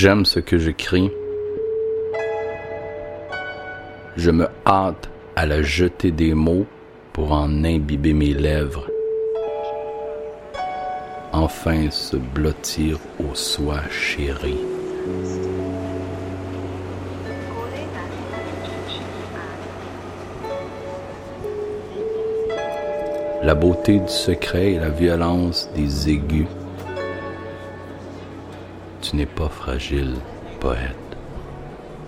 J'aime ce que j'écris. Je me hâte à la jeter des mots pour en imbiber mes lèvres. Enfin se blottir au soi chéri. La beauté du secret et la violence des aigus. Tu n'es pas fragile, poète.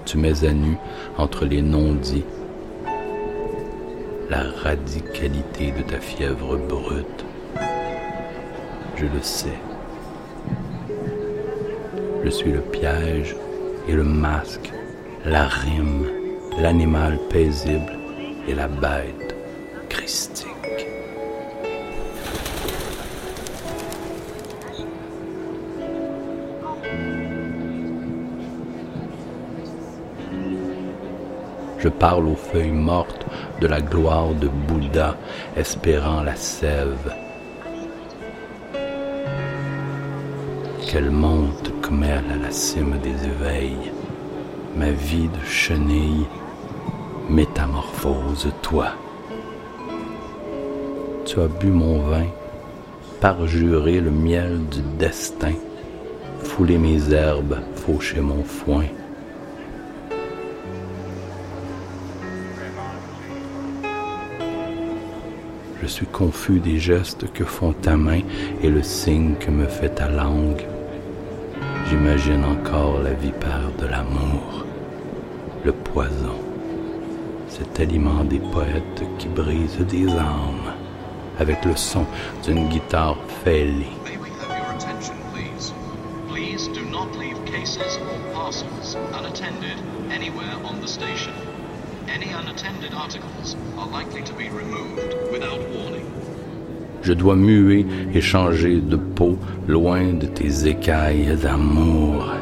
Tu mets à nu entre les non-dits la radicalité de ta fièvre brute. Je le sais. Je suis le piège et le masque, la rime, l'animal paisible et la bête Je parle aux feuilles mortes de la gloire de Bouddha, espérant la sève. Qu'elle monte comme elle à la cime des éveils. Ma vie de chenille, métamorphose toi. Tu as bu mon vin, parjuré le miel du destin, foulé mes herbes, fauché mon foin. Je suis confus des gestes que font ta main et le signe que me fait ta langue. J'imagine encore la vipère de l'amour, le poison, cet aliment des poètes qui brise des âmes avec le son d'une guitare fêlée. Any unattended articles are likely to be removed. Je dois muer et changer de peau loin de tes écailles d'amour.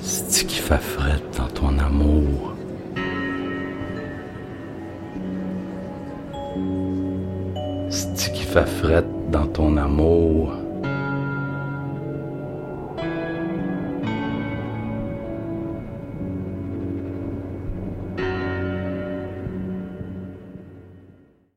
C'est qui fait fret dans ton amour. C'est qui fait fret dans ton amour.